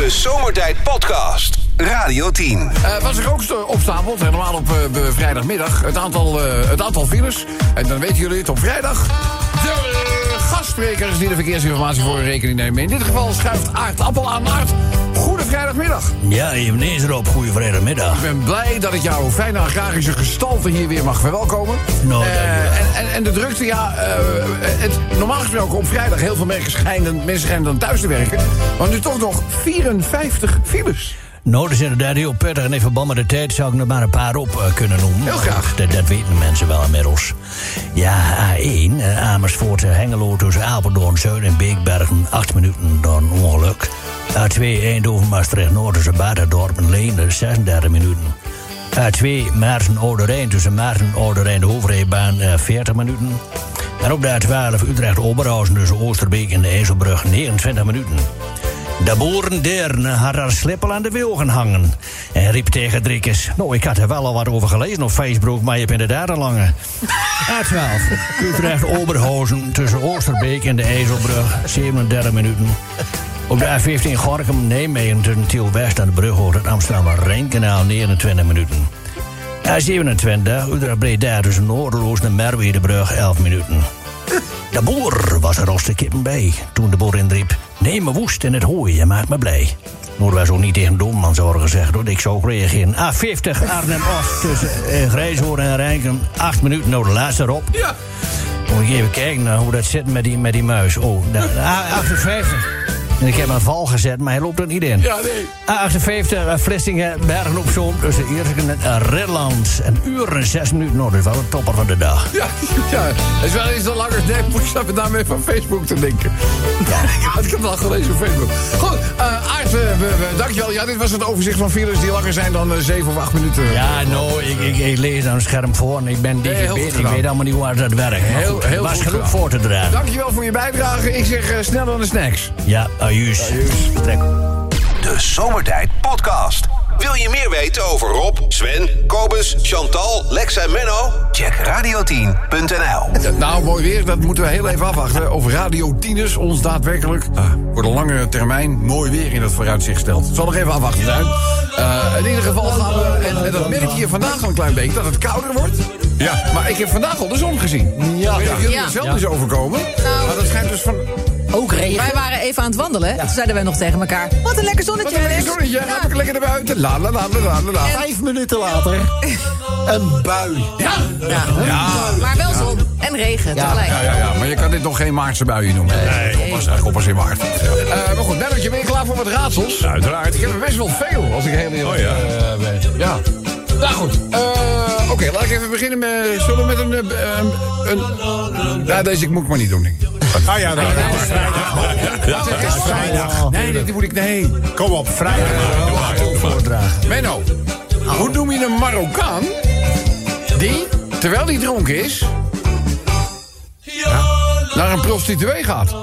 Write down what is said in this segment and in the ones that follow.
De Zomertijd Podcast. Radio 10. Eh, wat zich ook opstapelt, helemaal op be- vrijdagmiddag, het aantal, eh, het aantal files. En dan weten jullie het op vrijdag. De gastsprekers die de verkeersinformatie voor hun rekening nemen. In dit geval schuift Aart Appel aan Aart. Goede vrijdagmiddag. Ja, eveneens erop. Goeie vrijdagmiddag. Ik ben blij dat ik jouw fijne agrarische gestalte hier weer mag verwelkomen. Nou, Eh, en, en, en de drukte, ja, eh, het, normaal gesproken op vrijdag... heel veel mensen schijnen, mensen schijnen dan thuis te werken. Maar nu toch nog 54 files. Nou, dat is inderdaad heel prettig. En in verband met de tijd zou ik er maar een paar op eh, kunnen noemen. Heel graag. Dat, dat weten de mensen wel inmiddels. Ja, A1, eh, Amersfoort, eh, Hengelo tussen Apeldoorn, Zuid en Beekbergen. Acht minuten door een ongeluk. A2, Eindhoven, Maastricht, Noord tussen Baterdorp en Leende. 36 minuten. A2, Maarten, Oude Rijn tussen Maarten, Oude Rijn, de hoofdrijbaan. eh, 40 minuten. En op de A12, Utrecht, Oberhausen tussen Oosterbeek en de IJsselbrug. 29 minuten. De boeren deren had haar slippel aan de wilgen hangen. En riep tegen Driekes... Nou, ik had er wel al wat over gelezen op Facebook... maar je hebt inderdaad een lange. A12. Utrecht Oberhausen tussen Oosterbeek en de IJsselbrug. 37 minuten. Op de A15 Gorkum Nijmegen tussen Tiel West en de brug over het Amsterdam Rijnkanaal 29 minuten. A27 Utrecht Breda tussen Noorderloos en Merwedebrug 11 minuten. De boer was er als de kippen bij. Toen de boer inriep: Neem me woest in het hooi en maak me blij. Noord was ook niet tegen Domman zorgen gezegd hoor. Ik zou ook reageren. A50 Arnhem Oost tussen eh, Grijshoorn en Rijnken. Acht minuten, nou de laatste erop. Ja. Moet ik even kijken naar hoe dat zit met die, met die muis. Oh, de, de A58. En ik heb een val gezet, maar hij loopt er niet in. Ja, nee. A58 eh, Vlissingen, Bergen op Zoom tussen Ierseken en uh, Ridlands. Een uur en zes minuten. Nou, dat is wel een topper van de dag. Ja, ja, het is wel eens een langer nee, moet je me daarmee van Facebook te denken. Ja, ik heb het al gelezen op Facebook. Goed, eh Aart, eh, we- dankjewel. Ja, dit was het overzicht van files die langer zijn dan eh, 7 of 8 minuten. Ja, nou, ik, ik, ik lees aan het scherm voor en ik ben digibit. ik weet allemaal niet hard dat werkt. Heel- goed, heel was genoeg gedaan. voor te dragen. Dankjewel voor je bijdrage. Ik zeg eh, snel dan de snacks. Ja, Trek. De Zomertijd Podcast. Wil je meer weten over Rob, Sven, Kobus, Chantal, Lex en Menno? Check radio10.nl. Nou, mooi weer. Dat moeten we heel even afwachten. Of Radio Tieners ons daadwerkelijk voor de lange termijn mooi weer in het vooruitzicht stelt. Het zal nog even afwachten zijn. Eh, in ieder geval gaan we, en, en dat merk je vandaag al een klein beetje, dat het kouder wordt. Ja. Maar ik heb vandaag al de zon gezien. Ja. Weet ik of jullie Ja. het zelf is overkomen? Nou. maar dat schijnt dus van... Ook regen. Wij waren even aan het wandelen. hè? Toen zeiden wij nog tegen elkaar. Wat een lekker zonnetje. Wat een lekker zonnetje. Ja. Heb ik lekker naar buiten. La la la la la. Vijf minuten later. Een bui. Ja. Maar wel zon en regen tegelijk. Ja, ja, ja, maar je kan dit nog geen maartse buien noemen. Nee, oppas, oppas in maart. Eh, maar goed, Belletje, ben je klaar voor wat raadsels? Uiteraard. Ik heb er best wel veel, als ik heel eerlijk Oh, ja. eh, ben. Ja. Nou goed, eh, oké, laat ik even beginnen met... Zullen we met een... eh, een, een ja, deze moet ik maar niet doen, denk ik. Ah ja, nou, Het is vrijdag. Nee, dit moet ik... Nee. kom op, vrijdag. Voordragen. Menno, hoe noem je een Marokkaan... die, terwijl hij dronken is... naar een prostituee gaat?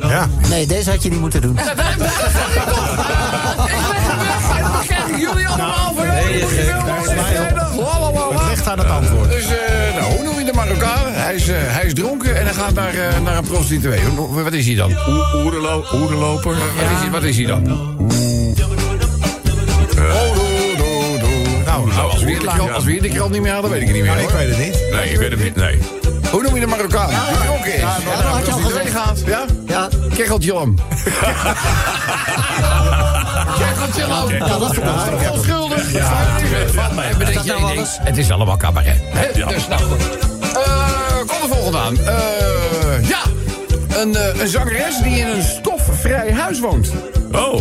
Ja. Nee, deze had je niet moeten doen. Dat krijgen jullie allemaal van nee, Het ligt aan het antwoord. Dus, eh, nou, hoe noem je de Marokkaan? Hij is, eh, hij is dronken en hij gaat naar, eh, naar een prostituee. Wat is hij dan? Wat is hij, wat is hij dan? We, hier de krant, als we hier de krant niet meer hadden, weet ik het niet meer. ik weet het niet. Nee, ik weet het niet. Nee. Hoe noem je de Marokkaan? Die dronken is. Ja, dat had je al gezegd. gaat. Ja? Ja, Kecheltje om. Kecheltje om. ja dat verbaast me. Onschuldig. Ja, nou? Het is allemaal cabaret. Hè? Dus nou goed. Eh, Kom de volgende aan. Eh, ja. Een, eh, een zangeres die in een stofvrij huis woont. Oh,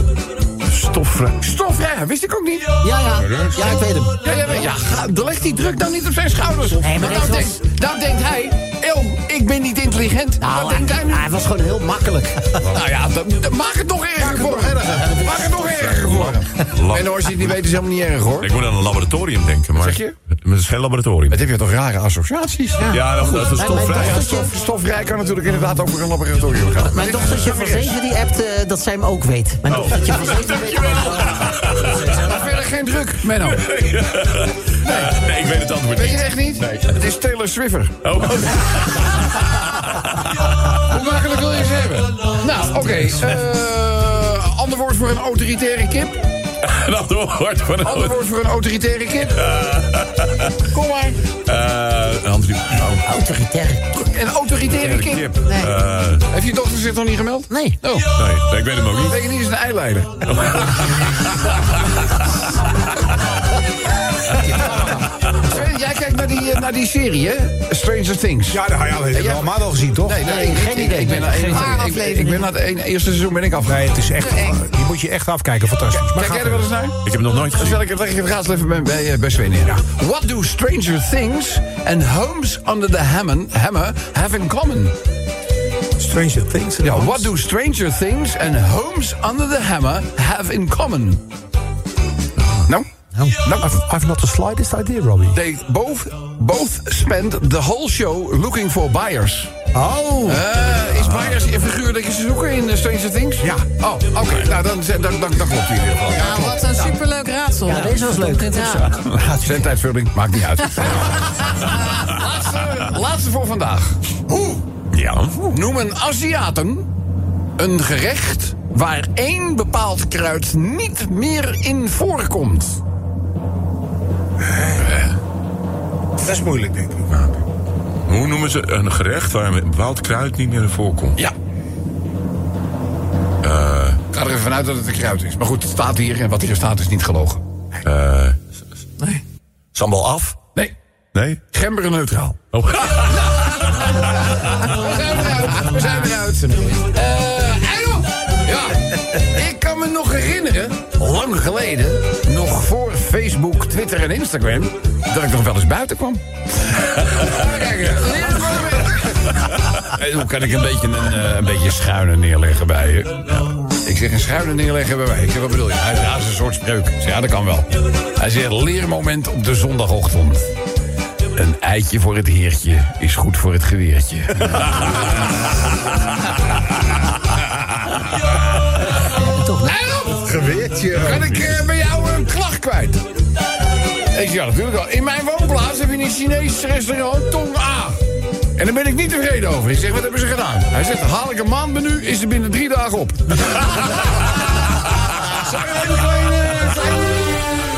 Stofvrij. Stofvrij, wist ik ook niet. Ja, ja. Ja, ik weet hem. Ja, ja, ja, leg die druk dan niet op zijn schouders. Nee, maar dan, denkt, dan denkt hij... Eeuw, ik ben niet intelligent. Nou, denkt hij. Hij was gewoon heel makkelijk. nou ja, maak het nog erger voor hem. Maak het nog erger voor hem. En als je het niet weet, is het helemaal niet erg, hoor. Ik moet aan een laboratorium denken, maar... Zeg je? Het is geen laboratorium. Het heb je toch rare associaties? Ja. Dat is stofvrij. Dochtertje... stofvrij kan natuurlijk inderdaad ook voor een laboratorium gaan. Mijn dochtertje van 7 die appt eh, dat zij hem ook weet. Mijn oh. dochtertje van 7 Dankjewel. verder geen druk, Menno. Nee. nee, ik weet het antwoord niet. Weet je echt niet? Nee. Het is Taylor Swiffer. Oh. Hoe makkelijk wil je ze hebben? Nou, oké. Okay. Ander woord voor een autoritaire kip? Een ander woord van een Ander woord voor een autoritaire kip? Kom maar. Eh, een ander oh, Autoritaire. Een autoritaire kip. kip. Nee. Eh, Heeft je dochter zich nog niet gemeld? Nee. Oh. nee, nee, ik weet hem ook niet. Weet je niet, is een eileider. Jij kijkt naar die, eh, naar die serie, hè? Stranger Things. Ja, dat heb je Ja. allemaal al gezien, toch? Nee, nee, Nee, ik, geen idee. Ik ben ik-. Ik naar het eerste seizoen ben ik af. Nee, het is echt... Die moet je echt afkijken, fantastisch. Maar Kijk jij er wel eens naar? Ik heb hem nog nooit Dan gezien. stel ik het het raadsel even bij, bij, eh, bij Sven neer. What do Stranger Things and Homes Under the Hammer, hammer have in common? Stranger Things. Ja, what do Stranger Things and Homes Under the Hammer have in common? Nou? No, I've, I've not the slightest idea, Robbie. They both, both spend the whole show looking for buyers. Oh. Eh, is buyers een figuur dat je ze zoeken in eh, Stranger Things? Ja. Oh, oké. Nou, dan, dan, dan, dan klopt hij in ieder geval. Nou, wat een superleuk raadsel. Ja, deze was leuk. Ja. Zendtijdvulling, maakt niet uit. laatste, laatste voor vandaag. Hoe Ja. noemen Aziaten een gerecht waar één bepaald kruid niet meer in voorkomt? Dat is moeilijk, denk ik. Hoe noemen ze een gerecht waar een bepaald kruid niet meer in voorkomt? Ja. Ik ga er even vanuit dat het een kruid is. Maar goed, het staat hier en wat hier staat is niet gelogen. Eh, Nee. sambal af? Nee. Nee? Gember neutraal. Oh. We zijn eruit. We zijn eruit. Eh, joh, ja, ik kan me nog herinneren, lang geleden, nog voor Facebook, Twitter en Instagram, dat ik nog wel eens buiten kwam. Eh, hoe kan ik een beetje een, eh, een beetje schuine neerleggen bij je? Ik zeg een schuine neerleggen bij mij. Ik zeg, wat bedoel je? Hij zegt, ja, dat is een soort spreuk. Ik zeg, ja, dat kan wel. Hij zegt, leermoment op de zondagochtend. Een eitje voor het heertje is goed voor het geweertje. Toch Geweertje. Kan ik kwijt? Ik zeg, ja, natuurlijk wel. In mijn woonplaats heb je een Chinees restaurant Tong A. En daar ben ik niet tevreden over. Ik zeg, wat hebben ze gedaan? Hij zegt, haal ik een maandmenu, is er binnen drie dagen op. Een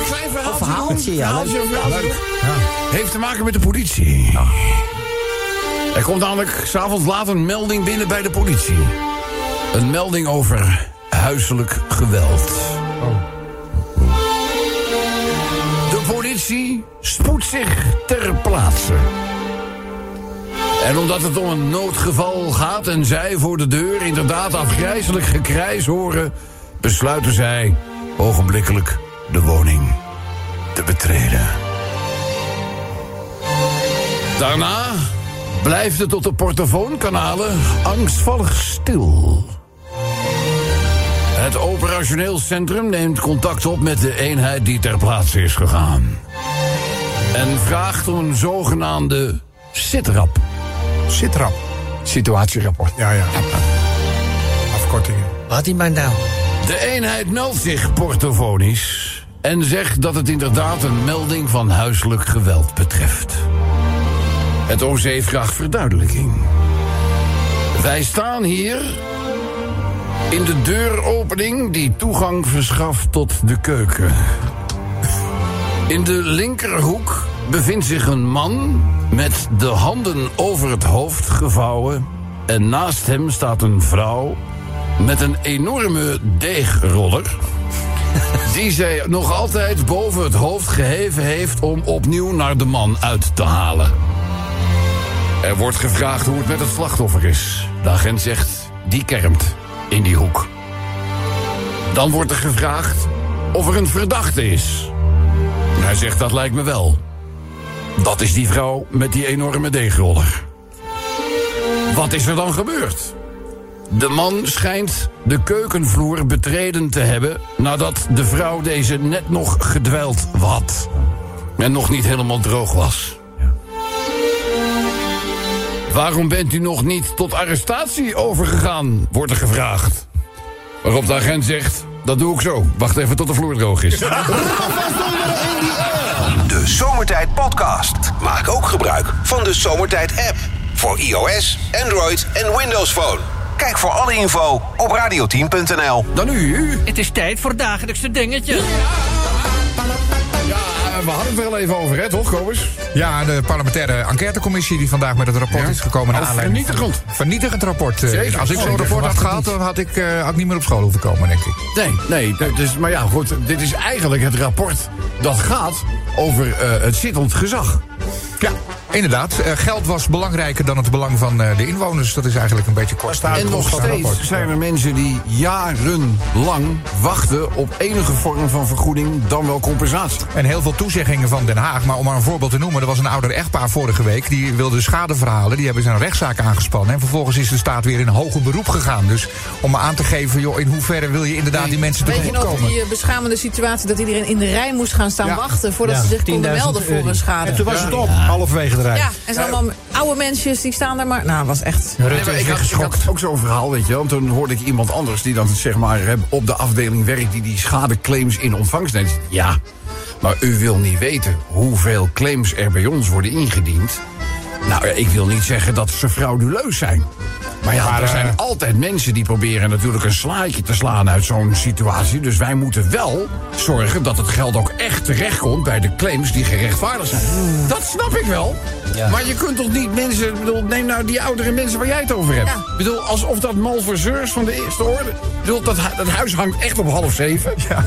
klein, verhaaltje ja. Heeft te maken met de politie. Er komt namelijk s'avonds laat een melding binnen bij de politie. Een melding over huiselijk geweld. De politie spoedt zich ter plaatse. En omdat het om een noodgeval gaat en zij voor de deur inderdaad afgrijzelijk gekrijs horen, besluiten zij ogenblikkelijk de woning te betreden. Daarna blijft het tot de portofoonkanalen angstvallig stil. Het operationeel centrum neemt contact op met de eenheid die ter plaatse is gegaan. En vraagt om een zogenaamde sitrap. Sitrap. Situatierapport. Ja, ja. Afkortingen. Wat die maar nou? De eenheid meldt zich portofonisch en zegt dat het inderdaad een melding van huiselijk geweld betreft. Het OC vraagt verduidelijking. Wij staan hier in de deuropening die toegang verschaft tot de keuken. In de linkerhoek bevindt zich een man met de handen over het hoofd gevouwen. En naast hem staat een vrouw met een enorme deegroller. Die zij nog altijd boven het hoofd geheven heeft om opnieuw naar de man uit te halen. Er wordt gevraagd hoe het met het slachtoffer is. De agent zegt, die kermt in die hoek. Dan wordt er gevraagd of er een verdachte is. Hij zegt, dat lijkt me wel. Dat is die vrouw met die enorme deegroller. Wat is er dan gebeurd? De man schijnt de keukenvloer betreden te hebben... nadat de vrouw deze net nog gedwijld had. En nog niet helemaal droog was. Waarom bent u nog niet tot arrestatie overgegaan, wordt er gevraagd. Waarop de agent zegt, dat doe ik zo. Wacht even tot de vloer droog is. De Zomertijd Podcast. Maak ook gebruik van de Zomertijd app. Voor iOS, Android en Windows Phone. Kijk voor alle info op radio10.nl. Dan nu. Het is tijd voor dagelijkse dingetjes. Ja, we hadden het er wel even over, hè, toch, Kobus? Ja, de parlementaire enquêtecommissie die vandaag met het rapport Ja. is gekomen. naar Oh, aanleiding van- vernietigend. Vernietigend rapport. eh, Zeker, Als ik zo'n zeker. rapport had gehad, dan had ik, eh, had ik niet meer op school hoeven komen, denk ik. Nee, nee. is, maar ja, goed. Dit is eigenlijk het rapport dat gaat over eh, het zittend gezag. Ja, inderdaad. Eh, geld was belangrijker dan het belang van eh, de inwoners. Dat is eigenlijk een beetje kort. En nog steeds zijn er mensen die jarenlang wachten op enige vorm van vergoeding, dan wel compensatie. En heel veel toezeggingen van Den Haag. Maar om maar een voorbeeld te noemen, er was een ouder echtpaar vorige week. Die wilde schade verhalen. Die hebben een rechtszaak aangespannen. En vervolgens is de staat weer in hoger beroep gegaan. Dus om maar aan te geven, joh, in hoeverre wil je inderdaad die mensen Weet je tegemoet nog komen? die eh, beschamende situatie dat iedereen in de rij moest gaan staan Ja. wachten voordat Ja, ze zich konden 10.000 melden voor een schade? En toen was het op, halverwege de Ja, en zijn allemaal oude mensjes die staan daar maar. Nou, was echt. Nee, Rutte maar is ik, had, ik had ook zo'n verhaal, weet je wel. Want toen hoorde ik iemand anders die dan zeg maar op de afdeling werkt... die die schadeclaims in ontvangst neemt. Ja, maar u wil niet weten hoeveel claims er bij ons worden ingediend. Nou, ja, ik wil niet zeggen dat ze frauduleus zijn. Maar ja, Maar, er zijn eh, altijd mensen die proberen natuurlijk een slaatje te slaan uit zo'n situatie. Dus wij moeten wel zorgen dat het geld ook echt terechtkomt bij de claims die gerechtvaardigd zijn. Dat snap ik wel. Maar je kunt toch niet mensen, bedoel, neem nou die oudere mensen waar jij het over hebt. Ja. Ik bedoel, alsof dat malverseurs van de eerste orde. Ik bedoel, dat, dat huis hangt echt op half zeven. Ja.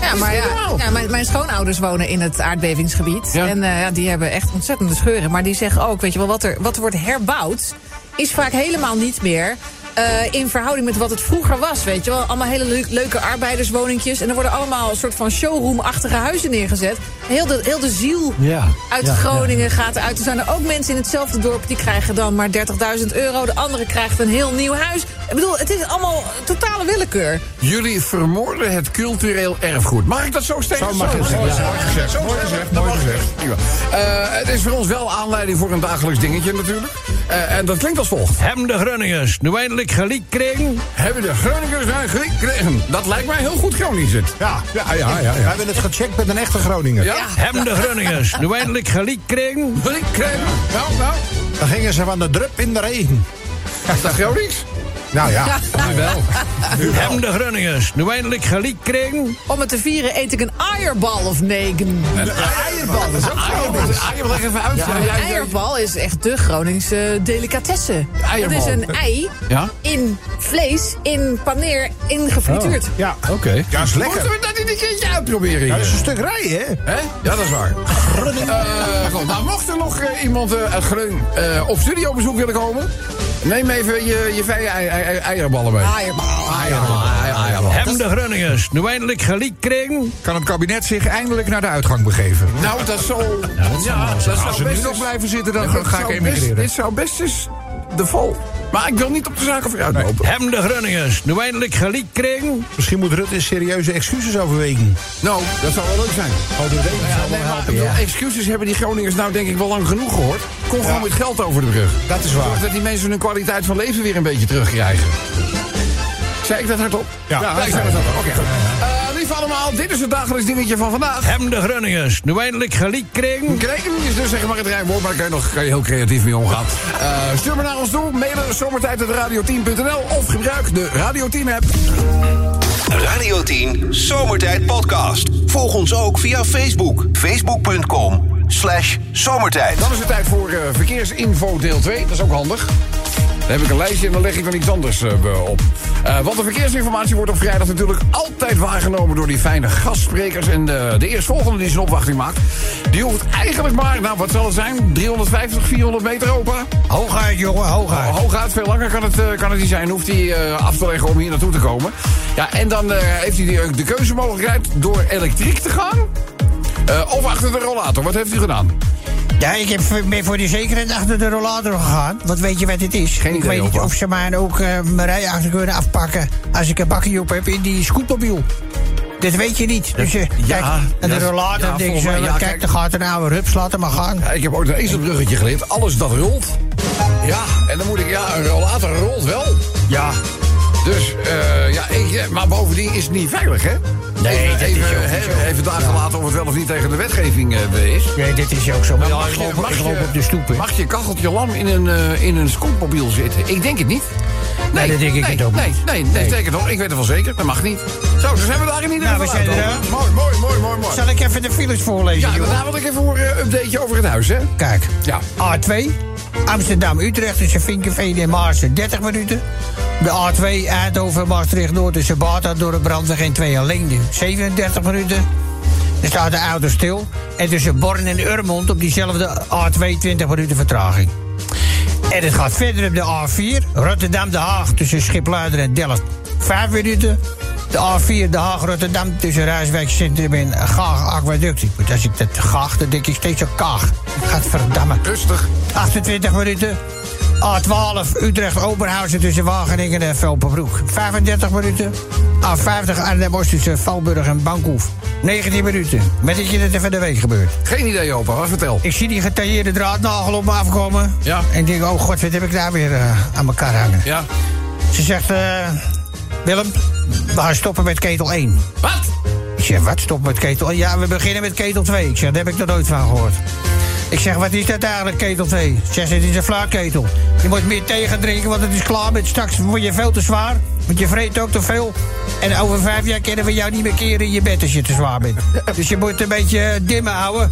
Ja, maar ja, normaal? ja mijn, mijn schoonouders wonen in het aardbevingsgebied. Ja. En eh, ja, die hebben echt ontzettende scheuren. Maar die zeggen ook, weet je wel, wat er, wat er wordt herbouwd... is vaak helemaal niet meer eh, in verhouding met wat het vroeger was. Weet je wel, allemaal hele leuk- leuke arbeiderswoningjes. En er worden allemaal een soort van showroom-achtige huizen neergezet. Heel de, heel de ziel Ja, uit ja, Groningen gaat eruit. Er zijn er ook mensen in hetzelfde dorp die krijgen dan maar 30.000 euro. De andere krijgt een heel nieuw huis. Ik bedoel, het is allemaal totale willekeur. Jullie vermoorden het cultureel erfgoed. Mag ik dat zo stellen? Zo mag je het zeggen. Mooi gezegd, mooi gezegd, mooi gezegd. Eh, het is voor ons wel aanleiding voor een dagelijks dingetje natuurlijk. Eh, en dat klinkt als volgt. Hebben de Groningers nu eindelijk gelijk kregen? Hebben de Groningers nou gelijk gekregen? Dat lijkt mij heel goed Gronings het. Ja, ja, ja, ja, ja. We hebben het gecheckt met een echte Groninger. Ja? Hebben de Groningers nu eindelijk gelijk kregen? Gelijk kregen? Nou, nou. Dan gingen ze van de drup in de regen. Is dat Gronings? Nou ja, wel. Hebben de Groningers nu eindelijk gelijk kregen? Om het te vieren eet ik een eierbal of negen. Een eierbal, dat is ook Gronings. Eierbal, even uit. Ja, Een eierbal is echt de Groningse delicatesse. Eierbal. Het is een ei Ja? in vlees, in paneer, in gefrituurd. ja. Oké. Ja, is lekker. Moeten we dat niet een keertje uitproberen hier? Ja, dat is een stuk rijden, hè? Hè? Ja, dat is waar. Eh, goed, nou, mocht er nog eh, iemand eh, uit Greun eh, op studiobezoek willen komen... neem even je, je vijf ei- ei- ei- eierballen mee. Eierbal. Eierbal, ei- eierbal. Hebben de Groningers nu eindelijk gelijk kregen? Kan het kabinet zich eindelijk naar de uitgang begeven? Nou, dat zou... Ja, dat zou Als ze nu best nog blijven zitten, dan Ja, ga ik emigreren. Dit zou best eens de val... Maar ik wil niet op de zaken voor je uitlopen. Hebben de Groningers nu eindelijk gelijk kregen? Misschien moet Rutte serieuze excuses overwegen. Nou, dat zou wel leuk zijn. Oh, de regen Ja, zal nee, wel maar, helpen. bedoel, Excuses hebben die Groningers nou denk ik wel lang genoeg gehoord. Kom gewoon met geld over de brug. Dat is waar. Zorg dat die mensen hun kwaliteit van leven weer een beetje terugkrijgen. Zei ik dat hardop? Ja. ik zei dat hardop. Oké, goed. Lief allemaal, dit is het dagelijks dingetje van vandaag. Hebben de Groningers nu eindelijk gelijk kregen? Kregen is dus zeg maar het rijwoord, maar daar kan je, nog, kan je heel creatief mee omgaan. Eh, stuur maar naar ons toe, mailen zomertijd.radio10.nl of gebruik de Radio 10 app. Radio 10 Zomertijd Podcast. Volg ons ook via Facebook. Facebook.com slash zomertijd. Dan is het tijd voor eh, verkeersinfo deel 2. Dat is ook handig. Dan heb ik een lijstje en dan leg ik dan iets anders eh, op. Eh, want de verkeersinformatie wordt op vrijdag natuurlijk altijd waargenomen door die fijne gastsprekers. En de, de eerstvolgende die zijn opwachting maakt, die hoeft eigenlijk maar, nou wat zal het zijn, 350, 400 meter opa? Hooguit, jongen, hooguit. Hooguit, veel langer kan het, eh, kan het niet zijn. Hoeft hij eh, af te leggen om hier naartoe te komen. Ja, en dan eh, heeft hij de, de keuzemogelijkheid door elektriek te gaan. eh, of achter de rollator. Wat heeft u gedaan? Ja, ik heb, ben voor de zekerheid achter de rollator gegaan. Wat weet je wat het is? Geen ik idee, weet niet opa. of ze mij ook eh, mijn rij achter kunnen afpakken... als ik een bakje op heb in die scootmobiel. Dat weet je niet. Dus eh, kijk, en de ja, rollator ja, denk volgens je, mij, ja, kijk, kijk. er gaat een rups, laat hem maar gaan. Ja, ik heb ooit een ezelbruggetje geleerd. Alles dat rolt. Ja, en dan moet ik... Ja, een rollator rolt wel. Ja. Dus, eh, ja, ik, eh, maar bovendien is het niet veilig, hè? Nee, even, dat is ook zo. even dagen laten of het wel of niet tegen de wetgeving eh, is. Nee, dit is ook zo. Maar ja, ik loop, ik loop op de stoep, mag je kacheltje lam in een, eh, in een scootmobiel zitten? Ik denk het niet. Nee, dat denk ik nee, het ook nee, niet. nee, nee, zeker toch? Ik weet het wel zeker. Dat mag niet. Zo, dus hebben we daar in ieder Nou, geval we zijn er? Mooi, mooi, mooi, mooi, mooi. Zal ik even de files voorlezen, Ja, daarna wil ik even horen een updateje over het huis, hè? Kijk, Ja. A2, Amsterdam-Utrecht tussen Vinkenveen en Maarsen 30 minuten. De A2, Eindhoven-Maastricht-Noord tussen de brandweg en 2 alleen 37 minuten. Er staat de auto stil. En tussen Born en Urmond op diezelfde A2 20 minuten vertraging. En het gaat verder op de A4, Rotterdam-De Haag tussen Schipluider en Delft 5 minuten. De A4 De Haag-Rotterdam tussen Rijswijk Centrum en Gaag Aquaduct. Als ik dat Gaag, dan denk ik steeds aan Kaag. Gaat verdammen. Rustig. 28 minuten. A12 Utrecht-Oberhausen tussen Wageningen en Velpenbroek. 35 minuten. A50 Arnhem-Oost tussen Valburg en Bankhoef. 19 minuten. Met dat je het even de week gebeurt. Geen idee, opa. Wat vertel. Ik zie die getailleerde draadnagel op me afkomen. Ja. En ik denk, oh god, wat heb ik daar weer eh, aan elkaar hangen. Ja. Ze zegt, eh, Willem, we gaan stoppen met ketel 1. Wat? Ik zeg, wat, stop met ketel 1? Ja, we beginnen met ketel 2. Ik zeg, daar heb ik er nooit van gehoord. Ik zeg, wat is dat eigenlijk, ketel 2? Ze zegt, het is een vlaakketel. Je moet meer thee gaan drinken, want het is klaar met straks word je veel te zwaar. Want je vreet ook te veel. En over vijf jaar kunnen we jou niet meer keren in je bed als je te zwaar bent. Dus je moet een beetje dimmen houden.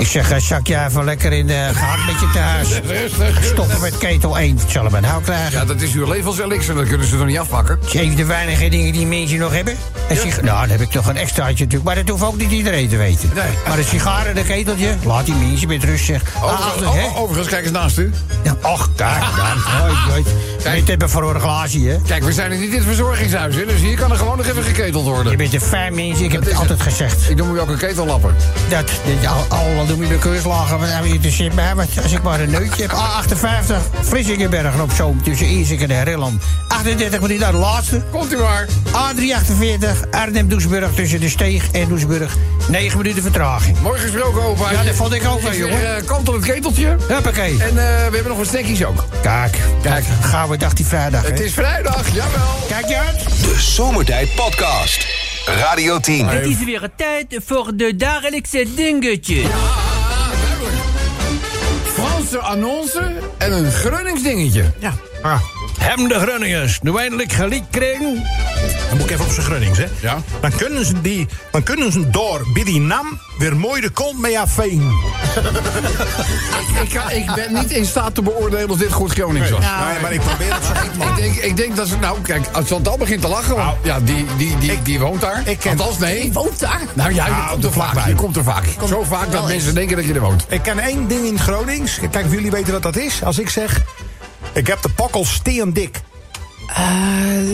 Ik zeg, eh, zak jij even lekker in de gehakt met je thuis. Rustig. Stoppen met ketel 1. Het zal hem een hou krijgen. Ja, dat is uw levenselixer. Dat kunnen ze toch niet afpakken? Van de weinige dingen die mensen nog hebben. Een Nou, dan heb ik nog een extraatje natuurlijk. Maar dat hoeft ook niet iedereen te weten. Nee. Maar een sigaar en een keteltje, laat die mensen met rust zeg. Overigens, Ah, overigens, kijk eens naast u. Ja, Och, kijk dan. Hoi. Weet hebben voor een glaasje, hè? Kijk, we zijn er niet in het verzorgingshuis, hè? Dus hier kan er gewoon nog even geketeld Je worden. bent een fijn mens, ik heb het altijd gezegd. Ik noem u ook een ketellapper. Dat, dat al, al doe je de keurslagen, wat hebben je te bij? Want als ik maar een neutje heb. A58, Vlissingenbergen op Zoom, tussen Iersik en Rilland. 38 minuten naar de laatste. Komt u maar. A348, Arnhem-Doesburg tussen de Steeg en Doesburg. 9 minuten vertraging. Mooi gesproken, opa. Ja, dat vond ik ook wel, jongen. eh, Kantel het keteltje. Huppakee. En eh, we hebben nog wat snackies ook. Kijk, kijk, gaan we dag die vrijdag. Het is vrijdag, jawel. Kijk je uit? De Zomertijd Podcast. Radio 10. Het is weer tijd voor de dagelijkse dingetjes. Ah, duidelijk. Franse annonce en een Grunnings dingetje. Ja. Hem de Grunningers, nu eindelijk gelijk kregen. Dan moet ik even op zijn grunnings, hè? Ja. Dan kunnen ze, die, dan kunnen ze door bij die nam weer mooi de kont mee afvegen. Ik, ik ben niet in staat te beoordelen of dit goed Gronings was. Nee, maar ik probeer het zo goed Ik mogelijk. denk, ik denk dat ze... Nou, kijk, als Chantal begint te lachen... want, Nou, ja, die, die, die, die woont daar. ik ken- Althans, nee. Woont daar? Nou ja, je Nou, komt er vaak. vlakbij. Je komt er vaak. Zo vaak dat mensen denken dat je er woont. Ik ken één ding in Gronings. Kijk of jullie weten wat dat is. Als ik zeg, ik heb de pokkel steendik.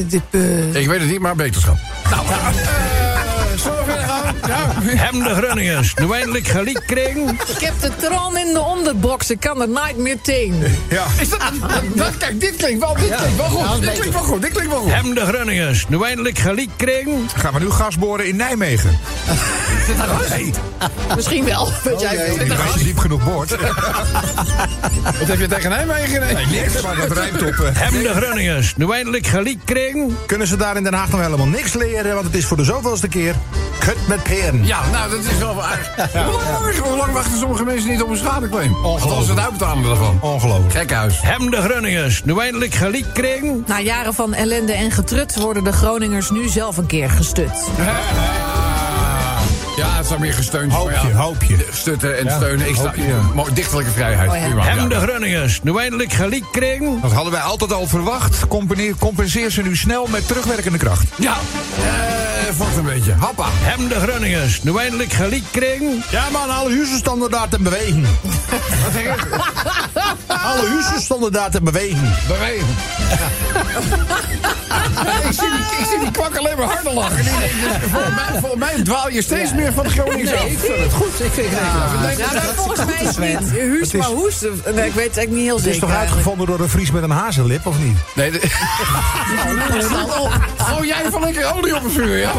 dit, eh, Ik weet het niet, maar beterschap. Nou, eh? Ja. Hem de Grunningers, nu eindelijk gelijk kregen. ik heb de tron in de onderbox. Ik kan het nooit meer tegen. Ja. Is dat, dat- kijk, dit klinkt wel, dit klinkt wel goed. Dit klinkt wel goed, dit klinkt wel goed. Hem de Grunningers, nu eindelijk gelijk kregen. Gaan we nu gas boren in Nijmegen? Nee. Misschien wel. Weet jij veel. Als je diep genoeg boort. Wat heb je tegen Nijmegen? Nee, Niks, maar dat rijmt op. eh, Hem de Grunningers, nu eindelijk gelijk kregen. Kunnen ze daar in Den Haag nog helemaal niks leren? Want het is voor de zoveelste keer kut met peren. Ja, nou, dat is wel aardig. Hoe lang, hoe lang wachten sommige mensen niet op een schadeclaim? Althans, het uitbetalen ervan. Ongelooflijk. Gekhuis. Hem de Grunningers, nu eindelijk gelijk kregen. Na jaren van ellende en getrut worden de Groningers nu zelf een keer gestut. Ja, het is meer gesteund. Hoopje, ja, hoopje. Stutten en steunen. Ik sta, hoopje, ja. Mooi, dichtelijke vrijheid. Oh ja. Prima, Hem ja. de Grunningers, nu eindelijk gelijk kregen. Dat hadden wij altijd al verwacht. Componeer- Compenseer ze nu snel met terugwerkende kracht. Ja, eh, vocht een beetje. Hoppa. Hem de Grunningers, nu eindelijk gelijk kregen. Ja man, alle huizen stonden daar te bewegen. Wat zeg je? Alle huizen stonden daar te bewegen. Bewegen. ik, zie die, ik zie die kwak alleen maar harder lachen. Dus volgens, mij, volgens mij dwaal je steeds meer van de Gronings af. ik vind het goed. Ik vind het denk ja, dat- maar volgens mij is het niet Huus, Het maar Hoes. Nee, ik weet het eigenlijk niet heel Het zeker. is toch uitgevonden door een Fries met een hazenlip, of niet? Nee, de... Oh, jij van lekker olie op het vuur, ja?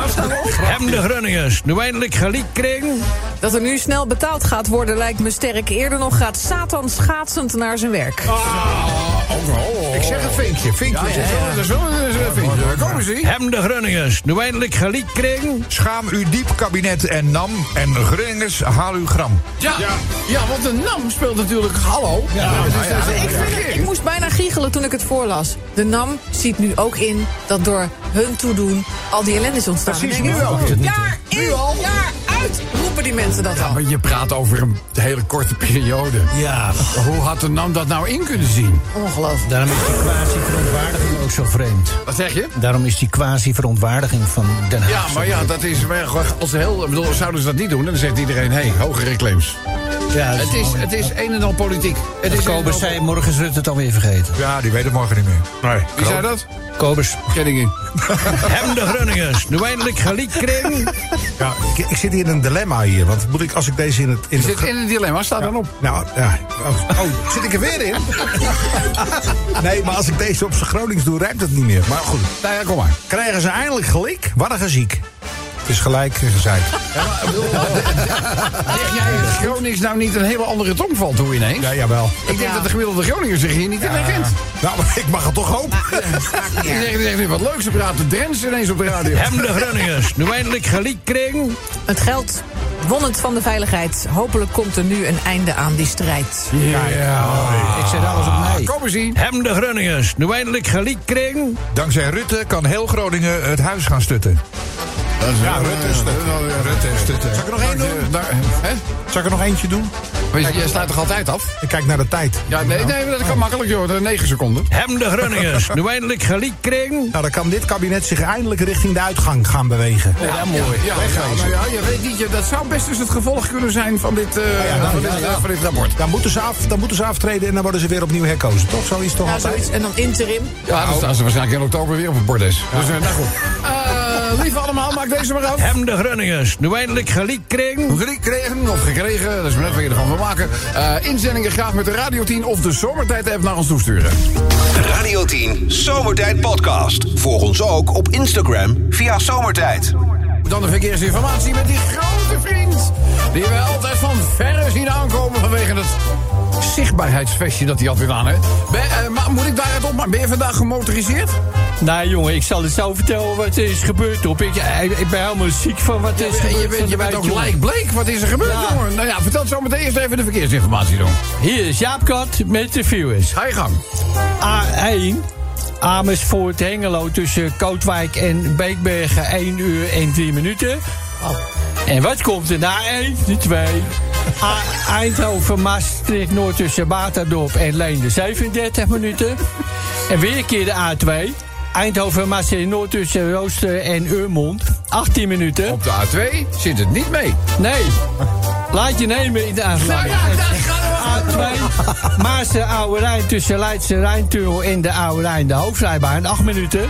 Hem de Grunningers, nu eindelijk gelijk kregen. Dat er nu snel betaald gaat worden lijkt me sterk. Eerder nog gaat Satan schaatsend naar zijn werk. Ah, wel. Ik zeg een vinkje. Vinkje. Ja, ja, ja. Dat is wel dat is wel een vinkje. Komen ze? Hebben de Grunningers nu eindelijk gelijk kregen? Schaam u diep, kabinet en NAM. En Grunningers, haal uw gram. Ja, ja, want de NAM speelt natuurlijk hallo. Ja, ik, vind het- ik moest bijna giechelen toen ik het voorlas. De NAM ziet nu ook in dat door hun toedoen al die ellende is ontstaan. Precies, nu ik, al. Jaar in, jaar uit roepen die mensen dat al. Maar je praat over een hele korte periode. Ja, Hoe had de NAM dat nou in kunnen zien? Ongelooflijk. daarom is die quasi-verontwaardiging ook zo vreemd. Wat zeg je? Daarom is die quasi-verontwaardiging van Den Haag Ja, maar ja, dat is maar als heel. ik Bedoel, zouden ze dat niet doen, dan zegt iedereen: hé, hey, hogere claims. Ja, Het is, het is een en al politiek. Het is Kobus al- zei, morgen is Rutte het alweer vergeten. Ja, die weet het morgen niet meer. Nee. Wie zei dat? Kobus. Ken ik niet. Hebben de Grunningers nu eindelijk gelijk kregen? Ja, ik, ik zit hier in een dilemma hier. Want moet ik, als ik deze in het... In Je het zit in een dilemma, staat dan op. Nou, ja. Oh, oh, zit ik er weer in? nee, maar als ik deze op zijn Gronings doe, rijmt het niet meer. Maar goed, Nou ja, kom maar. krijgen ze eindelijk gelijk? Wat een geziek. Het is gelijk gezegd. Zeg jij in Gronings nou niet een hele andere tongval toe ineens? Ja, jawel. Ik denk dat de gemiddelde Groninger zich hier niet in herkent. Nou, ik mag het toch hopen. Die zeggen, die zeggen nu wat leuks, ze praten Drents ineens op de radio. Hebben de Grunningers nu eindelijk gelijk kregen? Het geld won het van de veiligheid. Hopelijk komt er nu een einde aan die strijd. Ja, Ik zet alles op mij. Kom eens zien. Hebben de Grunningers nu eindelijk gelijk kregen? Dankzij Rutte kan heel Groningen het huis gaan stutten. Ja, Rutte is Rutte. Zal ik er nog één doen? Hè? Zal ik er nog eentje doen? Jij sluit toch altijd af? Ik kijk naar de tijd. Ja, nee, nee, dat kan makkelijk, joh. Dat 9 seconden. Hebben de Grunningers nu eindelijk gelijk kregen? Nou, dan kan dit kabinet zich eindelijk richting de uitgang gaan bewegen. Ja, mooi. Ja, ja, nou ja, je weet niet, je- dat zou best dus het gevolg kunnen zijn van dit, eh, van dit, eh, van dit rapport. Dan moeten, ze af, dan moeten ze aftreden en dan worden ze weer opnieuw herkozen. Toch? Zoiets toch Ja, altijd? zoiets. En dan interim. Ja, dan staan ze waarschijnlijk in oktober weer op het bordes. Dus, eh, nou goed. Eh, lieve allemaal, maak deze maar af. Hebben de Grunningers nu eindelijk gelijk kregen? Gekregen of gekregen, dat is maar net wat je ervan wil maken. Eh, inzendingen graag met de Radio 10 of de Zomertijd-app naar ons toesturen. Radio 10 Zomertijd Podcast. Volg ons ook op Instagram via Zomertijd. Dan de verkeersinformatie met die grote vriend. Die wij altijd van verre zien aankomen vanwege het zichtbaarheidsvestje dat hij had weer aan. Hè? Ben, eh, maar moet ik daaruit op? Maar ben je vandaag gemotoriseerd? Nou jongen, ik zal het zo vertellen wat er is gebeurd op. Ik, ik, ik ben helemaal ziek van wat er is gebeurd. je, bent- je bent ook lijkbleek. Wat is er gebeurd, Ja. jongen? Nou ja, vertel zo meteen eerst even de verkeersinformatie doen. Hier is Jaap Kat met de viewers. Ga je gang. A1, Amersfoort Hengelo tussen Kootwijk en Beekbergen 1 uur en 3 minuten. En wat komt er na 1? De 2. Eindhoven, Maastricht Noord tussen Baterdorp en Leende 37 minuten. En weer een keer de A2. Eindhoven, Maastricht Noord tussen Rooster en Urmond 18 minuten. Op de A2 zit het niet mee. Nee. Laat je nemen in de aanvraag. A2. Maarse Oude Rijn tussen Leidse Rijntunnel en de Oude Rijn. De hoofdrijbaan. 8 minuten.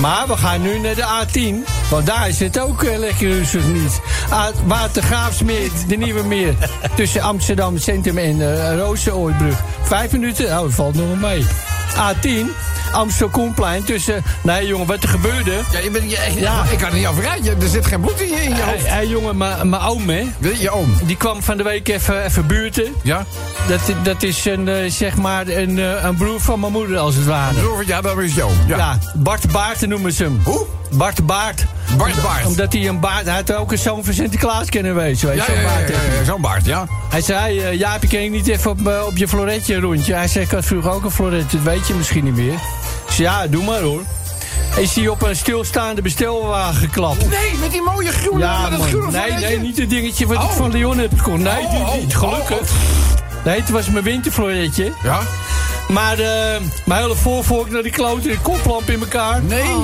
Maar we gaan nu naar de A10. Want daar is het ook eh, lekker rustig niet. A- Watergraafsmeer, de Nieuwe Meer. Tussen Amsterdam Centrum en uh. 5 minuten. Oh, valt nog mee. A10. Amstel Koenplein tussen... Nee jongen, wat er gebeurde... Ja, je bent, je, Ja. Ik kan er niet over rijden. Er zit geen bloed in je, in je Hé hoofd. hey, jongen, mijn oom hè. Je oom. Die kwam van de week even, even buurten. Ja? Dat, dat is een, eh, zeg maar een, eh, een broer van mijn moeder, als het ware. Zo, Ja, dat is je oom. Ja. Ja, Bart Baart noemen ze hem. Hoe? Bart Baart. Bart Baart. Omdat hij een baard... Hij had ook een zoon van Sinterklaas kunnen wezen. Weet Ja, je, ja, zo'n ja, baard ja, ja, zo'n baard, ja. Hij zei, Jaap, ik ken je niet even op, eh, op je floretje rondje. Hij zei, ik had vroeger ook een floretje, dat weet je misschien niet meer. Ik zei, ja, doe maar hoor. Is hij op een stilstaande bestelwagen geklapt. Nee, met die mooie groene... Ja, met dat groene Nee, nee, niet het dingetje wat ik Oh. van Leon heb gekocht. Nee, Oh, die niet, oh, gelukkig. oh. Nee, het was mijn winterfloretje. Ja? Maar eh, mijn hele voorvork naar die klote de koplamp in elkaar. Nee.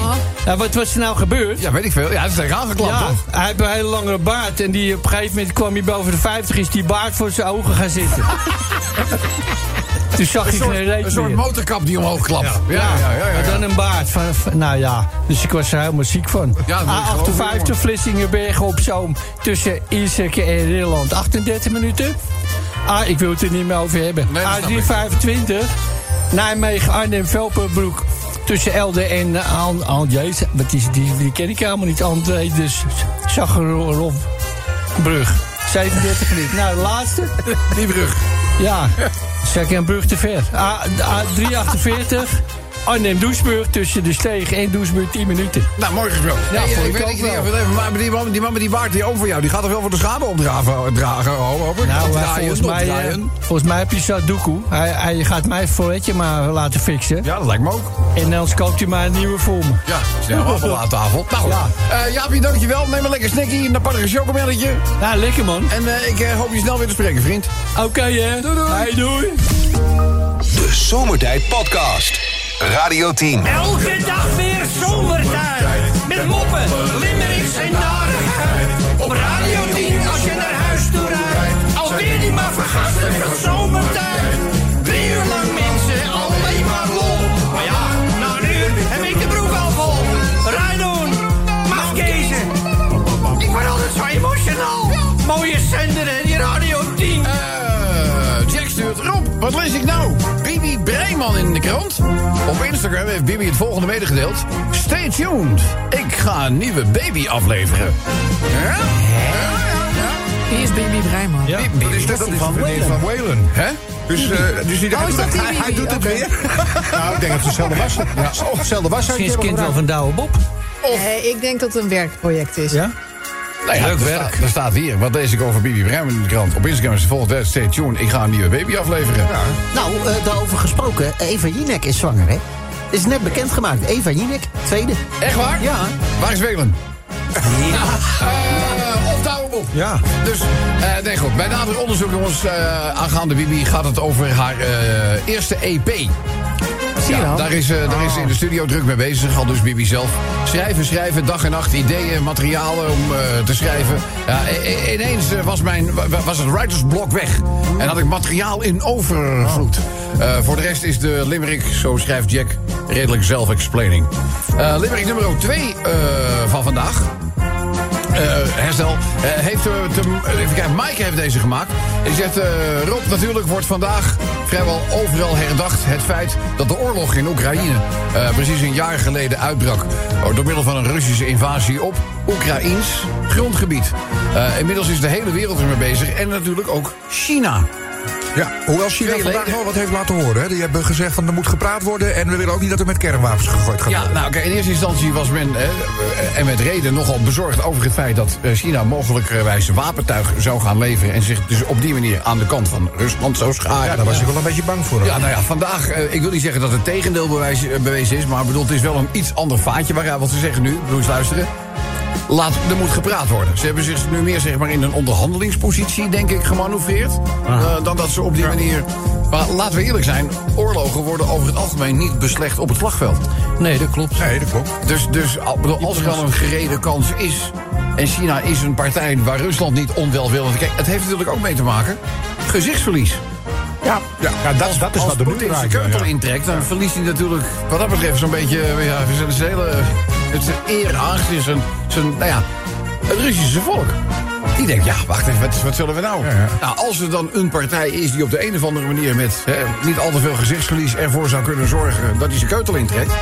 Ja, wat was er nou gebeurd? Ja, weet ik veel. Ja, het is tegen aangeklapt, Ja, toch? hij heeft een hele lange baard. En die, op een gegeven moment kwam hij boven de 50, is die baard voor zijn ogen gaan zitten. Toen zag Een soort, geen een soort motorkap die omhoog klapt. Ja, ja, ja. ja, Maar dan een baard van, van- nou ja, dus ik was er helemaal ziek van. Ja, dat geloof ik, A58 jongen. Vlissingenbergen op Zoom tussen Ierseke en Rilland 38 minuten. Ah, ik wil het er niet meer over hebben. Nee, dat snap ik. A325 Nijmegen, Arnhem, Velperbroek. Tussen Elde en Aan. Aan wat is die, die ken ik helemaal niet. André, dus Zagrobbrug. 37 minuut. Nou, de laatste. Die brug. Ja, Zagrobbrug te ver. A, A348. Arnhem-Doesburg tussen de steeg en Doesburg 10 minuten. Nou, mooi gesproken. Ja, nee, ik, weet niet, maar die man, die man met die baard die over voor jou, die gaat toch wel voor de schade opdragen, dragen, hoop? Nou, volgens, mij, eh, volgens mij heb je Sadoku. Hij, hij gaat mijn folletje maar laten fixen. Ja, dat lijkt me ook. En dan koopt hij maar een nieuwe voor me. Ja, snel wel aan tafel. Nou, ja. uh, dankjewel. Neem een lekker snackie, een aparte chocomelletje. Ja, lekker man. En eh, ik hoop je snel weer te spreken, vriend. Oké, hè. Doei, doei. Doei. De Zomertijd Podcast. Radio 10. Elke dag weer zomertijd. Met moppen, limmerings en narigheid. Op Radio 10 als je naar huis toe rijdt. Alweer die maar vergasten van zomertijd. Drie uur lang mensen, alleen maar lol. Maar ja, na een uur heb ik de broek al vol. Rijdoen, mafkezen. Ik word altijd zo emotional. Mooie zender hè, die Radio 10. Eh, Jack stuurt Rob, wat lees ik nou? In de krant. Op Instagram heeft Bibi het volgende medegedeeld. Stay tuned. Ik ga een nieuwe baby afleveren. Ja? Ja, ja, ja. Wie is Bibi Breiman? Ja. Bibi, Dat is dat is van Whalen. Van Whalen. Hè? Dus, eh, dus die Oh, is dat die hij, doet het weer. nou, ik denk dat het hetzelfde was. Ja, oh, hetzelfde was. Misschien is kind wel van Douwe Bob. Eh, ik denk dat het een werkproject is. Ja? Nou ja, Leuk er werk. Staat, er staat hier, wat lees ik over Bibi Breiman in de krant. Op Instagram is het volgende. Stay tuned. Ik ga een nieuwe baby afleveren. Nou, eh, daarover gesproken. Eva Jinek is zwanger, hè? Is net bekendgemaakt. Eva Jinek, tweede. Echt waar? Ja. Waar is Welen? Ja. of Bob. Ja. Dus, eh, nee goed. Bij nader onderzoek, jongens, eh, aangaande Bibi... gaat het over haar eh, eerste EP. Zie je daar is, eh, daar is in de studio druk mee bezig, al dus Bibi zelf. Schrijven, schrijven, dag en nacht, ideeën, materialen om eh, te schrijven. Ja, ineens eh, was, mijn, wa- was het writersblok weg. En had ik materiaal in overvloed. Voor de rest is de limerick, zo schrijft Jack, redelijk self-explaining. Eh limerick nummer 2 van vandaag. Eh, herstel. Eh, heeft, eh, te, even kijken, Mike heeft deze gemaakt. Zegt, eh, Rob, natuurlijk wordt vandaag vrijwel overal herdacht... het feit dat de oorlog in Oekraïne precies een jaar geleden uitbrak... oh, door middel van een Russische invasie op Oekraïns grondgebied. Inmiddels is de hele wereld ermee bezig en natuurlijk ook China. Ja, hoewel China vandaag wel wat heeft laten horen. Hè. Die hebben gezegd van er moet gepraat worden... en we willen ook niet dat er met kernwapens gegooid gaat Ja, worden. nou, kijk, in eerste instantie was men, eh, en met reden, nogal bezorgd over het feit dat eh, China mogelijkerwijs wapentuig zou gaan leveren. En zich dus op die manier aan de kant van Rusland zou scharen. Ja, daar was ik wel een beetje bang voor. Ja, nou ja, vandaag, eh, ik wil niet zeggen dat het tegendeel bewijs, bewezen is, maar bedoel, het is wel een iets ander vaatje waar wat ze zeggen nu. Eens luisteren. Laat, er moet gepraat worden. Ze hebben zich nu meer zeg maar, in een onderhandelingspositie, denk ik, gemanoeuvreerd. eh, dan dat ze op die manier. Maar laten we eerlijk zijn: oorlogen worden over het algemeen niet beslecht op het slagveld. Nee, dat klopt. Nee, dat klopt. Dus, dus al- als er dan een gereden kans is. En China is een partij waar Rusland niet onwelwillend. Kijk, het heeft natuurlijk ook mee te maken. Gezichtsverlies. Ja, ja, ja dat, dat is Als wat de Poetin zijn moeder keutel intrekt, dan verliest hij natuurlijk wat dat betreft zo'n beetje ja, zijn, zijn hele het zijn eer, angst, zijn, zijn, nou ja, het Russische volk. Die denkt, ja, wacht even, wat, wat zullen we nou? Ja, ja. Nou, als er dan een partij is die op de een of andere manier met hè, niet al te veel gezichtsverlies ervoor zou kunnen zorgen dat hij zijn keutel intrekt.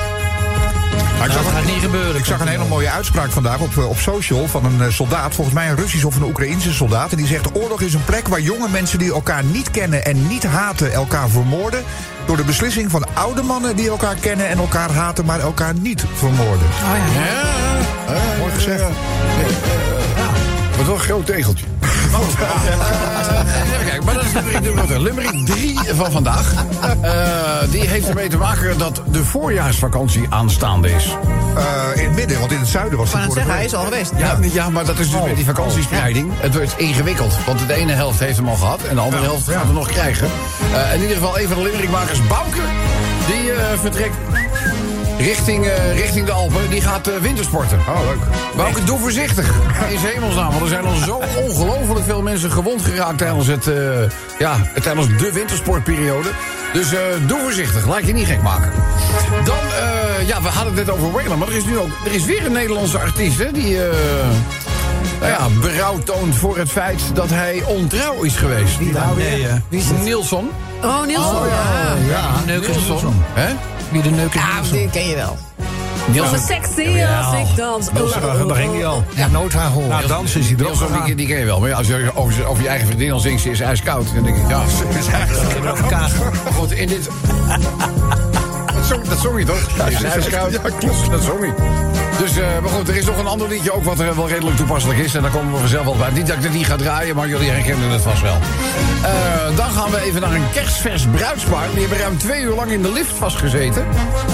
Maar ik Dat zag, gaat niet gebeuren. ik zag een hele mooie uitspraak vandaag op, eh, op social van een eh, soldaat. Volgens mij een Russisch of een Oekraïnse soldaat. En die zegt: Oorlog is een plek waar jonge mensen die elkaar niet kennen en niet haten elkaar vermoorden. Door de beslissing van oude mannen die elkaar kennen en elkaar haten, maar elkaar niet vermoorden. Oh ja. Ja, Mooi gezegd. Wat wel een groot tegeltje. Even kijken, maar dat is nummer. Limerick 3 van vandaag. Eh, die heeft ermee te maken dat de voorjaarsvakantie aanstaande is. Eh, in het midden, want in het zuiden was het zeggen, hij is al geweest. Ja, ja, maar dat is dus Oh. met die vakantiespreiding. Het wordt ingewikkeld. Want de ene helft heeft hem al gehad en de andere helft gaat hem nog krijgen. Eh, in ieder geval, een van de Limerickmakers, Bouke, die eh, vertrekt richting, eh, richting de Alpen. Die gaat eh, wintersporten. Oh, leuk. Bouke, doe voorzichtig. In hemelsnaam. Want er zijn al zo ongelooflijk veel mensen gewond geraakt tijdens, het, eh, ja, tijdens de wintersportperiode. Dus eh, doe voorzichtig. Laat je niet gek maken. Dan, eh, ja, we hadden het net over Whalen. Maar er is nu ook er is weer een Nederlandse artiest hè, die... eh, nou ja, berouw toont voor het feit dat hij ontrouw is geweest. Wie nou weer? Nee. Wie is het? Nielsen. Oh, Niels. ja. Ja, Neukers Nielsen. Nielsen. Hè? Wie de Neukers Ja, die ken je wel. Voel me sexy als ik dans. Oh, oh, oh. Daar ging hij al. Ja, haar gehoord. Na dansen is hij erop die, ken je wel. Maar ja, als je over, over je eigen vriendin al zingt, ze is ijskoud. Dan denk ik, ja, ze is ijskoud. Maar goed, in dit... Dat zong, dat zong je toch? Ze is ijskoud. Ja, klopt. Dat zong je. Dus, eh, maar goed, er is nog een ander liedje ook wat er wel redelijk toepasselijk is. En daar komen we vanzelf wel bij. Niet dat ik het niet ga draaien, maar jullie herkennen het vast wel. Eh, dan gaan we even naar een kerstvers bruidspaar. Die hebben ruim twee uur lang in de lift vastgezeten.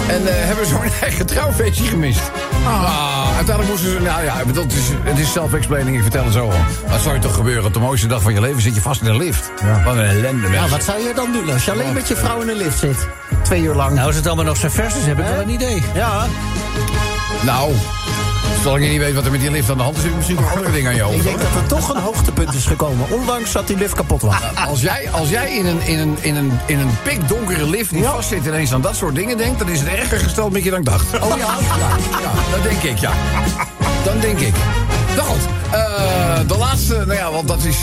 En eh, hebben zo'n eigen trouwfeestje gemist. Ah, uiteindelijk moesten ze... Nou ja, het is, het is self-explaining, ik vertel het zo al. Wat zou je toch gebeuren? Op de mooiste dag van je leven zit je vast in de lift. Wat een ellende, Ja, mensen. wat zou je dan doen als je alleen met je vrouw in de lift zit? Twee uur lang. Nou, als het allemaal nog zo vers is, heb ik wel een idee. Ja, Nou, zolang je niet weet wat er met die lift aan de hand is... heb je misschien nog andere dingen aan je hoofd. ik denk dat er toch een hoogtepunt is gekomen. Ondanks dat die lift kapot was. Als jij, als jij in een, in, een, in, een, in een pikdonkere lift die vastzit ineens aan dat soort dingen denkt... dan is het erger gesteld met je dan ik dacht. Oh ja? Ja, ja dat denk ik, ja. Dan denk ik. Nou goed, eh, de laatste, nou ja, want dat is...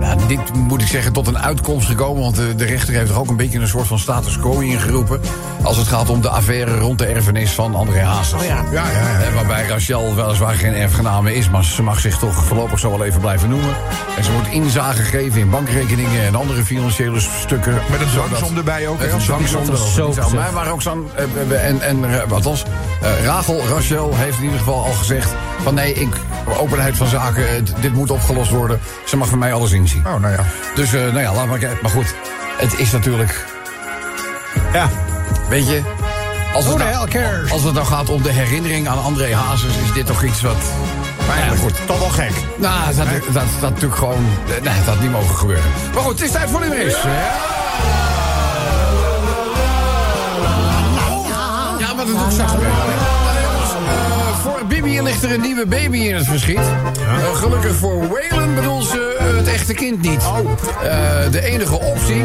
Ja, dit moet ik zeggen tot een uitkomst gekomen... want de, de rechter heeft er ook een beetje een soort van status quo ingeroepen... als het gaat om de affaire rond de erfenis van André Hazes. Oh ja. Ja, ja, waarbij Rachel weliswaar geen erfgename is... maar ze mag zich toch voorlopig zo wel even blijven noemen. En ze moet inzage geven in bankrekeningen en andere financiële stukken. Met een dwangsom erbij ook, hè, Met een dwangsom zo mij, maar ook zo'n... eh, eh, En, en eh, wat was? eh, Rachel, Rachel heeft in ieder geval al gezegd... van nee, ik, openheid van zaken, eh, dit moet opgelost worden. Ze mag van mij alles inzien. Oh, nou ja. Dus, eh, nou ja, laat maar kijken. Maar goed, het is natuurlijk... Ja. Weet je... Als het, nou, als het nou gaat om de herinnering aan André Hazes... is dit toch iets wat... Maar ja, goed. Toch wel gek. Nou, dat, dat, dat, dat natuurlijk gewoon... Nee, dat had niet mogen gebeuren. Maar goed, het is tijd voor Limerick's. Ja, maar dat ik straks Bibi ligt er een nieuwe baby in het verschiet. Eh, gelukkig voor Waylon bedoelt ze het echte kind niet. Eh, de enige optie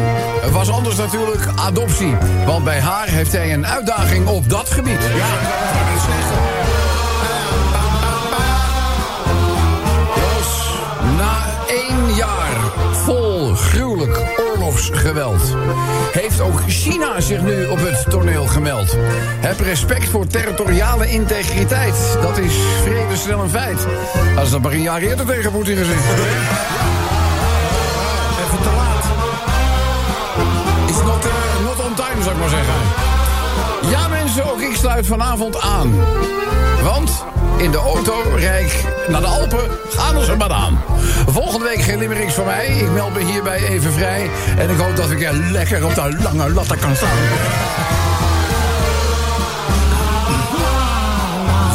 was anders natuurlijk adoptie. Want bij haar heeft hij een uitdaging op dat gebied. Ja, na één jaar vol gruwelijk oorlogsgeweld... heeft ook China zich nu op het toneel gemeld. Heb respect voor territoriale integriteit. Dat is vrede snel een feit. Als dat maar een jaar eerder tegen Poetin gezegd. Even te laat. Is not, eh, not on time, zou ik maar zeggen. Ja, mensen, ook ik sluit vanavond aan. Want in de auto rijk naar de Alpen gaan ze maar aan. Volgende week geen limericks van mij. Ik meld me hierbij even vrij. En ik hoop dat ik er lekker op de lange latten kan staan.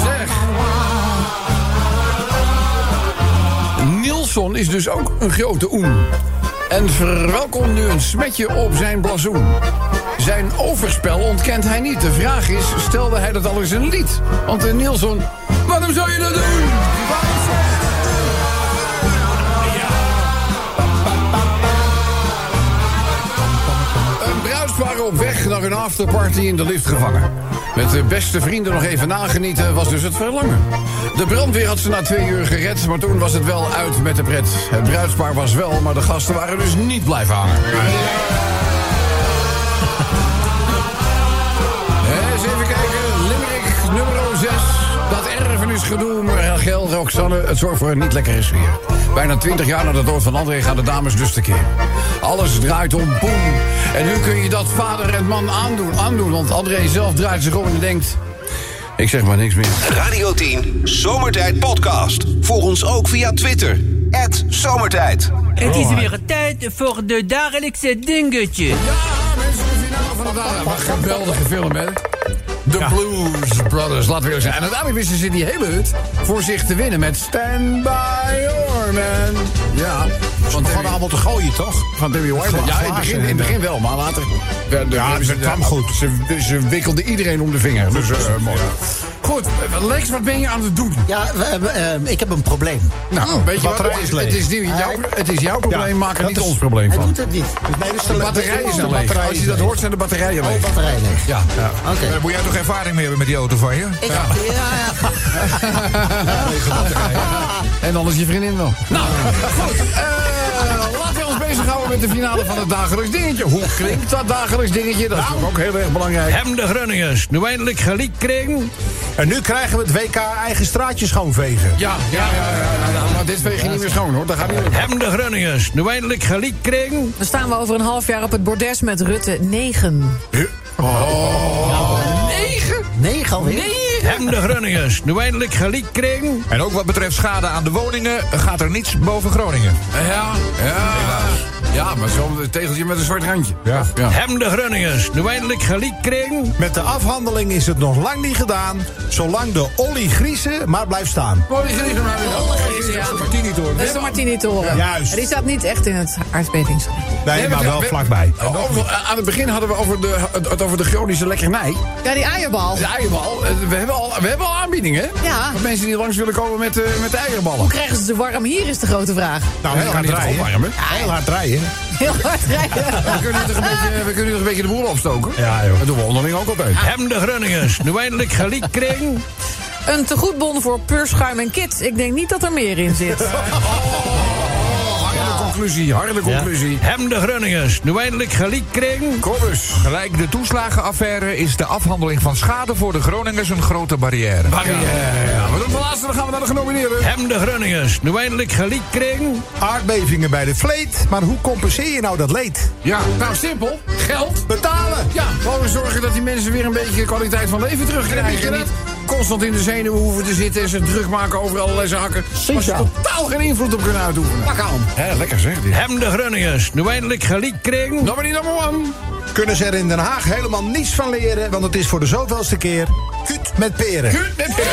Zeg. Is dus ook een grote oen. En verwelkomt nu een smetje op zijn blazoen. Zijn overspel ontkent hij niet. De vraag is, stelde hij dat al eens een lied? Want Nielsen, waarom zou je dat doen? Een bruidspaar op weg naar hun afterparty in de lift gevangen. Met de beste vrienden nog even nagenieten was dus het verlangen. De brandweer had ze na twee uur gered, maar toen was het wel uit met de pret. Het bruidspaar was wel, maar de gasten waren dus niet blijven hangen. Erfenisgedoe, Rachel, Roxanne, het zorgt voor een niet lekkere sfeer. Bijna 20 jaar na de dood van André gaan de dames dus tekeer. Alles draait om boem. En nu kun je dat vader en man aandoen, aandoen. Want André zelf draait zich om en denkt... Ik zeg maar niks meer. Radio 10 Zomertijd Podcast. Volg ons ook via Twitter. Zomertijd. Het is weer tijd voor de dagelijkse dingetje. Ja, mensen, de finale van de dag. Wat een geweldige film, hè? The Blues Brothers, laten we zijn. En uiteindelijk wisten ze die hele hut voor zich te winnen met Stand By Your Man. Ja. Van Gewoon allemaal te gooien, toch? Van Debbie White. Ja, in het begin, in het begin wel, maar later... Ja, het kwam goed. Ze, ze wikkelden iedereen om de vinger. Dus eh, mooi. Goed, eh, Lex, wat ben je aan het doen? Ja, we- we- eh, ik heb een probleem. Nou, weet je wat? Het is het is, jouw, het is jouw probleem, maak er dat niet is- ons probleem Hij van. doet het niet. Nee, dus De batterijen zijn de leeg. batterij Als je dat hoort, zijn de batterijen Oh, leeg. batterij leeg. Ja. Oké. Daar moet jij toch ervaring mee hebben met die auto van je? Ik, ja. En dan is je vriendin wel. Nou, goed. eh, laten we ons bezighouden met de finale van het dagelijks dingetje. Hoe klinkt dat dagelijks dingetje? Dat is ook heel erg belangrijk. Hebben de Groningers nu eindelijk gelijk kregen? En nu krijgen we het WK eigen straatje schoonvegen. Ja, ja, ja, ja, ja, maar dit veeg je niet meer schoon hoor. Dat gaat niet. Hem de Grunningers, nu eindelijk gelijk kregen. Dan staan we over een half jaar op het bordes met Rutte 9. Negen? Alweer? Hem de Grunningers, nu eindelijk gelijk kregen. En ook wat betreft schade aan de woningen gaat er niets boven Groningen. Ja, ja. Ja, maar zo'n tegeltje met een zwart randje. Ja. ja. Hem de Grunningers, nu eindelijk gelijk kregen. Met de afhandeling is het nog lang niet gedaan, zolang de oligriezen maar blijft staan. Oh, die geliefde maar weer. Ja. Martini-toren. Dat is de Martini-toren. Juist. En Die staat niet echt in het aardbevings. Nee, maar wel we- vlakbij. Oh, over- aan het begin hadden we over de, het, over de chronische lekkernij. Ja, die eierbal. De eierbal. Eh, We hebben al, we hebben al aanbiedingen. hè? Ja. Voor mensen die langs willen komen met, eh, met de eierballen. Hoe krijgen ze ze warm? Hier is de grote vraag. Nou, Ja, heel kan hard opwarmen. Heel hard rijden. Heel hard rijden. We kunnen, toch een beetje, we kunnen toch een beetje de boel opstoken? Ja, joh. Dat doen we onderling ook altijd. Hem de Grunningers, nu eindelijk gelijk kregen. Een tegoedbon voor puurschuim en kids. Ik denk niet dat er meer in zit. conclusie, harde conclusie. Hem de Grunningers, nu eindelijk gelijk kregen. Kobus. Gelijk de toeslagenaffaire is de afhandeling van schade voor de Groningers een grote barrière. Barrière. Ja, we doen de laatste, dan gaan we naar de genomineerden. Hem de Grunningers, nu eindelijk gelijk kregen. Aardbevingen bij de vleet, maar hoe compenseer je nou dat leed? Ja, nou simpel. Geld. Betalen! Ja, gewoon zorgen dat die mensen weer een beetje kwaliteit van leven terugkrijgen. Constant in de zenuwen hoeven te zitten en ze druk maken over allerlei zaken. Waar ze totaal geen invloed op kunnen uitoefenen. Pak aan. Hè, lekker zeg. dit. Hem de Grunningers, nu eindelijk gelijk kregen. Nummer niet nummer one. Kunnen ze er in Den Haag helemaal niets van leren, want het is voor de zoveelste keer kut met peren. Kut met peren.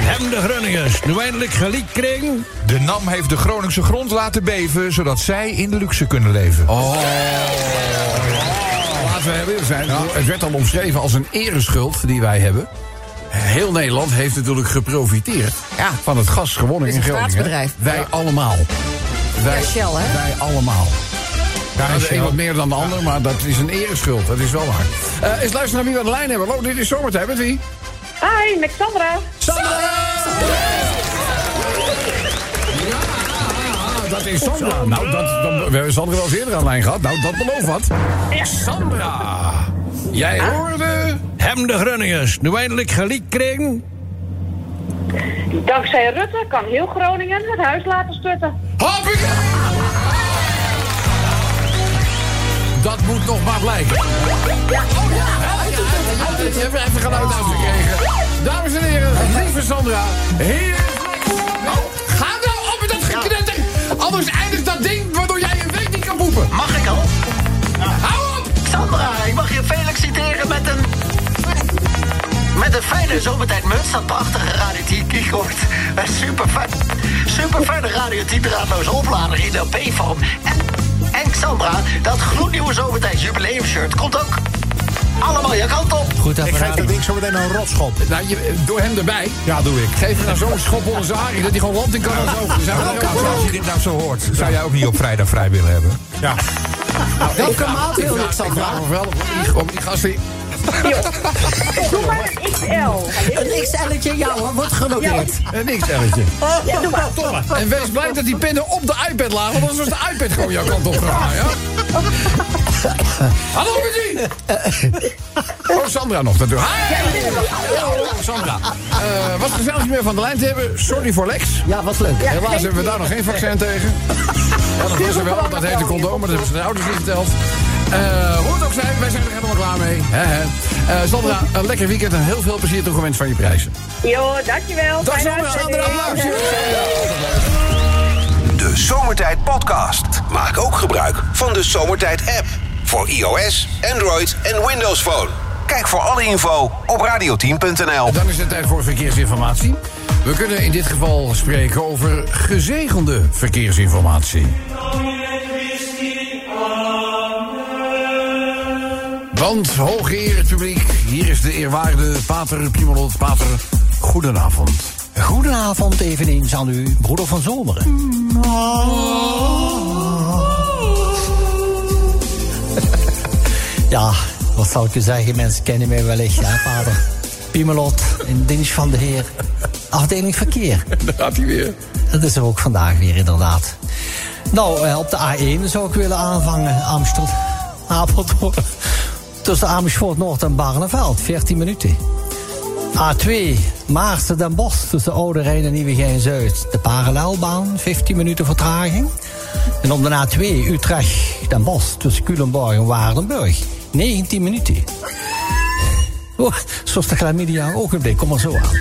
Hem de Grunningers, nu eindelijk gelijk kregen. De NAM heeft de Groningse grond laten beven, zodat zij in de luxe kunnen leven. Oh. Zijn. Het werd al omschreven als een ereschuld die wij hebben. Heel Nederland heeft natuurlijk geprofiteerd Ja. van het gas gewonnen Het in is een Groningen. staatsbedrijf. Wij allemaal. Wij, Ja, Shell, hè? Wij allemaal. Ja, de een wat meer dan de ander, maar dat is een ereschuld. Dat is wel waar. Eh eens luisteren naar wie we aan de lijn hebben. Hallo, dit is zomertijd. Met wie? Hi, met Sandra. Sandra! Is Sandra. Nou, dat, dan, we hebben Sandra wel eens eerder aan de lijn gehad. Nou, dat belooft wat. Sandra! Jij hoorde... Hem de Grunningers, nu eindelijk gelijk kregen. Dankzij Rutte kan heel Groningen het huis laten stutten. Hoppakee! Dat moet nog maar blijken. Oh ja, even geluid uitgekregen. Dames en heren, lieve Sandra. Hier. Oh, ga Anders eindigt dat ding waardoor jij een week niet kan poepen. Mag ik al? Hou op! Sandra, ik mag je feliciteren met een... Met een fijne zomertijdmuts, dat prachtige Radio 10 keycord. Een super fijn, super fijne Radio 10 draadloze oplader in LP-vorm. En, en Sandra, dat gloednieuwe zomertijd jubileumshirt komt ook allemaal je kant op. Goed Ik geef dat ding zo meteen een rotschop. Nou, je, door hem erbij. Ja, doe ik. Geef hem nou zo'n schop onder zijn haring dat hij gewoon land in kan en zo. Dan ook Nou, als je dit nou zo hoort, zou jij ook niet op vrijdag vrij willen hebben? Ja. Welke maat wil ik, Ik vraag Sandra? me wel op die, op die gasten. Doe maar een XL. Een XL'tje, ja hoor, wordt genoteerd. Een niks-elletje. Ja, doe maar. En wees blij dat die pennen op de iPad lagen, want anders was de iPad gewoon jouw kant op gegaan, ja? Hallo, met wie? Oh, Sandra nog natuurlijk. Hi! Hallo, Sandra. Eh was gezellig meer van de lijn te hebben. Sorry voor Lex. Ja, was leuk. Helaas hebben we daar nog geen vaccin tegen. Ja, dat was er wel. Dat heet de condoom, maar dat hebben ze de ouders niet verteld. Eh hoe het ook zij, wij zijn er helemaal klaar mee. Hè, hè. Eh, Sandra, een lekker weekend en heel veel plezier toegewenst van je prijzen. Jo, dankjewel. Dag Sandra, Sandra, applausje. De Zomertijd Podcast. Maak ook gebruik van de Zomertijd app. Voor iOS, Android en Windows Phone. Kijk voor alle info op radioteam.nl. Dan is het tijd voor verkeersinformatie. We kunnen in dit geval spreken over gezegende verkeersinformatie. Want, hooggeëerd publiek, hier is de eerwaarde Pater Piemelot. Pater, goedenavond. Goedenavond eveneens aan u, broeder van Zomeren. Ja, wat zal ik u zeggen, mensen kennen mij wellicht, hè, vader. Piemelot, in dienst van de heer. Afdeling verkeer. Daar gaat hij weer. Dat is er ook vandaag weer, inderdaad. Nou, eh, op de A1 zou ik willen aanvangen, Amstel. Apeldoorn. Tussen Amersfoort Noord en Barneveld, 14 minuten. A2, Maarsen Den Bosch tussen Oude Rijn en Nieuwegein-Zuid. De parallelbaan, 15 minuten vertraging. En op de A2, Utrecht Den Bosch tussen Culemborg en Waardenburg. 19 minuten. Oh, zoals de chlamydia ogenblik, kom maar zo aan.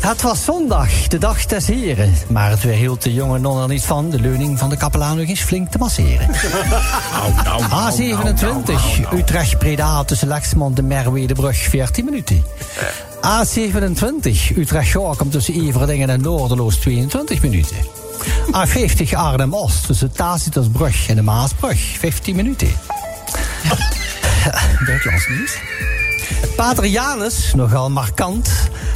Het was zondag, de dag des heren. Maar het weerhield de jonge non er niet van... de leuning van de kapelaan nog eens flink te masseren. A27, Utrecht-Breda tussen Lexmond en Merwedebrug, 14 minuten. A27, Utrecht-Gorkum tussen Everdingen en Noorderloos, 22 minuten. A50, Arnhem-Oost tussen Tacitusbrug en de Maasbrug, 15 minuten. Buitenlands nieuws. Pater Janus, nogal markant,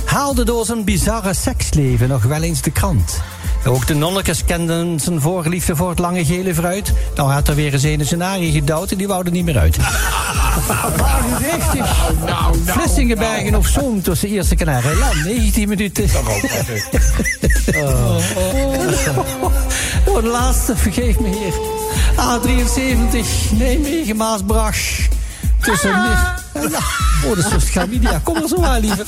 haalde door zijn bizarre seksleven nog wel eens de krant. Ook de nonnekes kenden zijn voorliefde voor het lange gele fruit. Nou had er weer eens een scenario gedouwd en die wou er niet meer uit. Richtig. Vlissingenbergen of Zoom tussen Eerste Kanarie en Land, 19 minuten. Oh. Oh, de laatste, vergeef me heer. A73, Nijmegen, Maasbracht. Tussen... Oh, dat is media. Kom er zo aan, liever.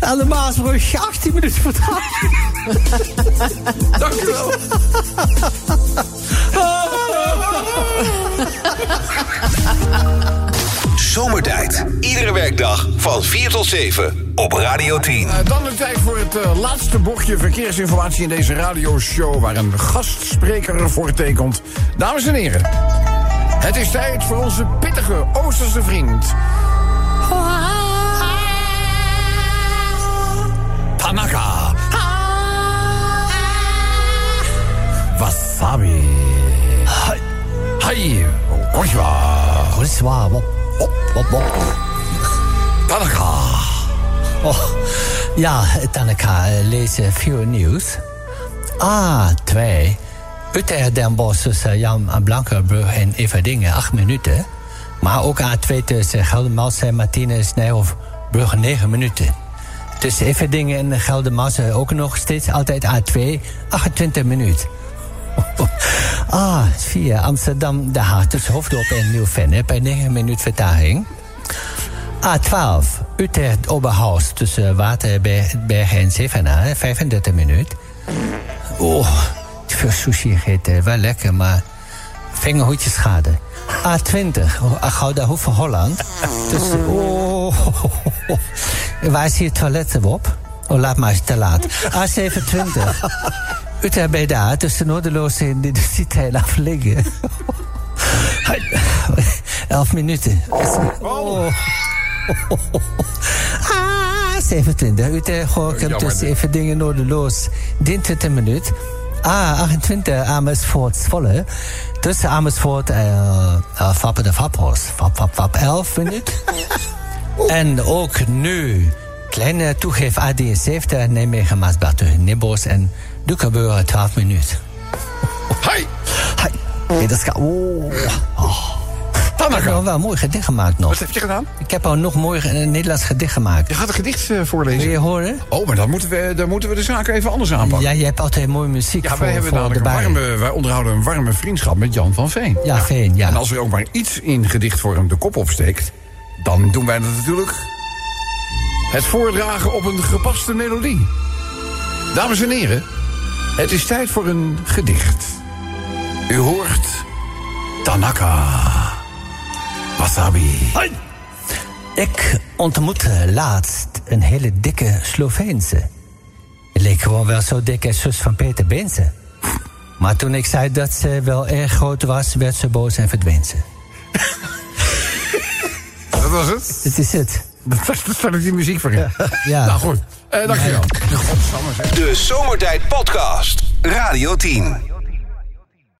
Aan de Maasbrug, 18 minuten vertraging. Dank u wel. Zomertijd. Iedere werkdag van 4 tot 7 op Radio 10. Eh, dan de tijd voor het eh, laatste bochtje verkeersinformatie in deze radioshow... waar een gastspreker voor tekent. Dames en heren, het is tijd voor onze pittige Oosterse vriend... Tanaka. Wasabi. Hai. Hai. Konnichiwa. Konnichiwa. Tanaka. Oh, ja, Tanaka, eh, lees veel nieuws. A2. Utrecht Den Bosch tussen Jan Blankenburg en Everdingen, 8 minuten. Maar ook A2 tussen Geldermalsen en Martinez Nijhoff, Brugge, 9 minuten. Tussen Everdingen en Geldermalsen ook nog steeds altijd A2, 28 minuten. A4, Amsterdam, De Haag tussen Hoofddorp en Nieuw-Vennep bij 9 minuten vertraging. A12, Utrecht Oberhaus tussen Waterberg en Zevenaar, 35 minuten. Oh, veel sushi gegeten, wel lekker, maar vingerhoedjes schade. A20, Gouda Hoeve Holland. Tussen, oh, waar is hier toiletten op? Oh, laat maar, te laat. A27, Utrecht bij daar, tussen Noorderloos en de Citijn af liggen. Elf minuten. Oh. Ah, 27. Utrecht Gorkum tussen even dingen Noorderloos. 23 minuut. Ah, 28 Amersfoort Zwolle. Tussen Amersfoort en uh, Vappen de Vaphorst. Vap, vap, vap, 11 minuut. en ook nu, kleine toegeef AD70, Nijmegen, Maasbach, Nibbos en Dukenburg 12 minuut. Hai! Hai! Hey, dat is... Oh. oh. Ik heb al wel een mooi gedicht gemaakt nog. Wat heb je gedaan? Ik heb al nog mooi een Nederlands gedicht gemaakt. Je gaat een gedicht uh, voorlezen. Wil je horen? Oh, maar dan moeten we, dan moeten we de zaken even anders aanpakken. Ja, je hebt altijd mooie muziek ja, voor, wij hebben namelijk de een warme, wij onderhouden een warme vriendschap met Jan van Veen. Ja, Veen, ja. En als er ook maar iets in gedichtvorm de kop opsteekt... dan doen wij dat natuurlijk... het voordragen op een gepaste melodie. Dames en heren, het is tijd voor een gedicht. U hoort Tanaka. Wasabi. Ik ontmoette laatst een hele dikke Sloveense. Het leek gewoon wel zo dik als zus van Peter Bensen. Maar toen ik zei dat ze wel erg groot was, werd ze boos en verdween ze. Dat was het? Dit is het. Dat staat die muziek voor je. Ja. Nou goed, eh, dankjewel. De Zomertijd Podcast. Radio 10.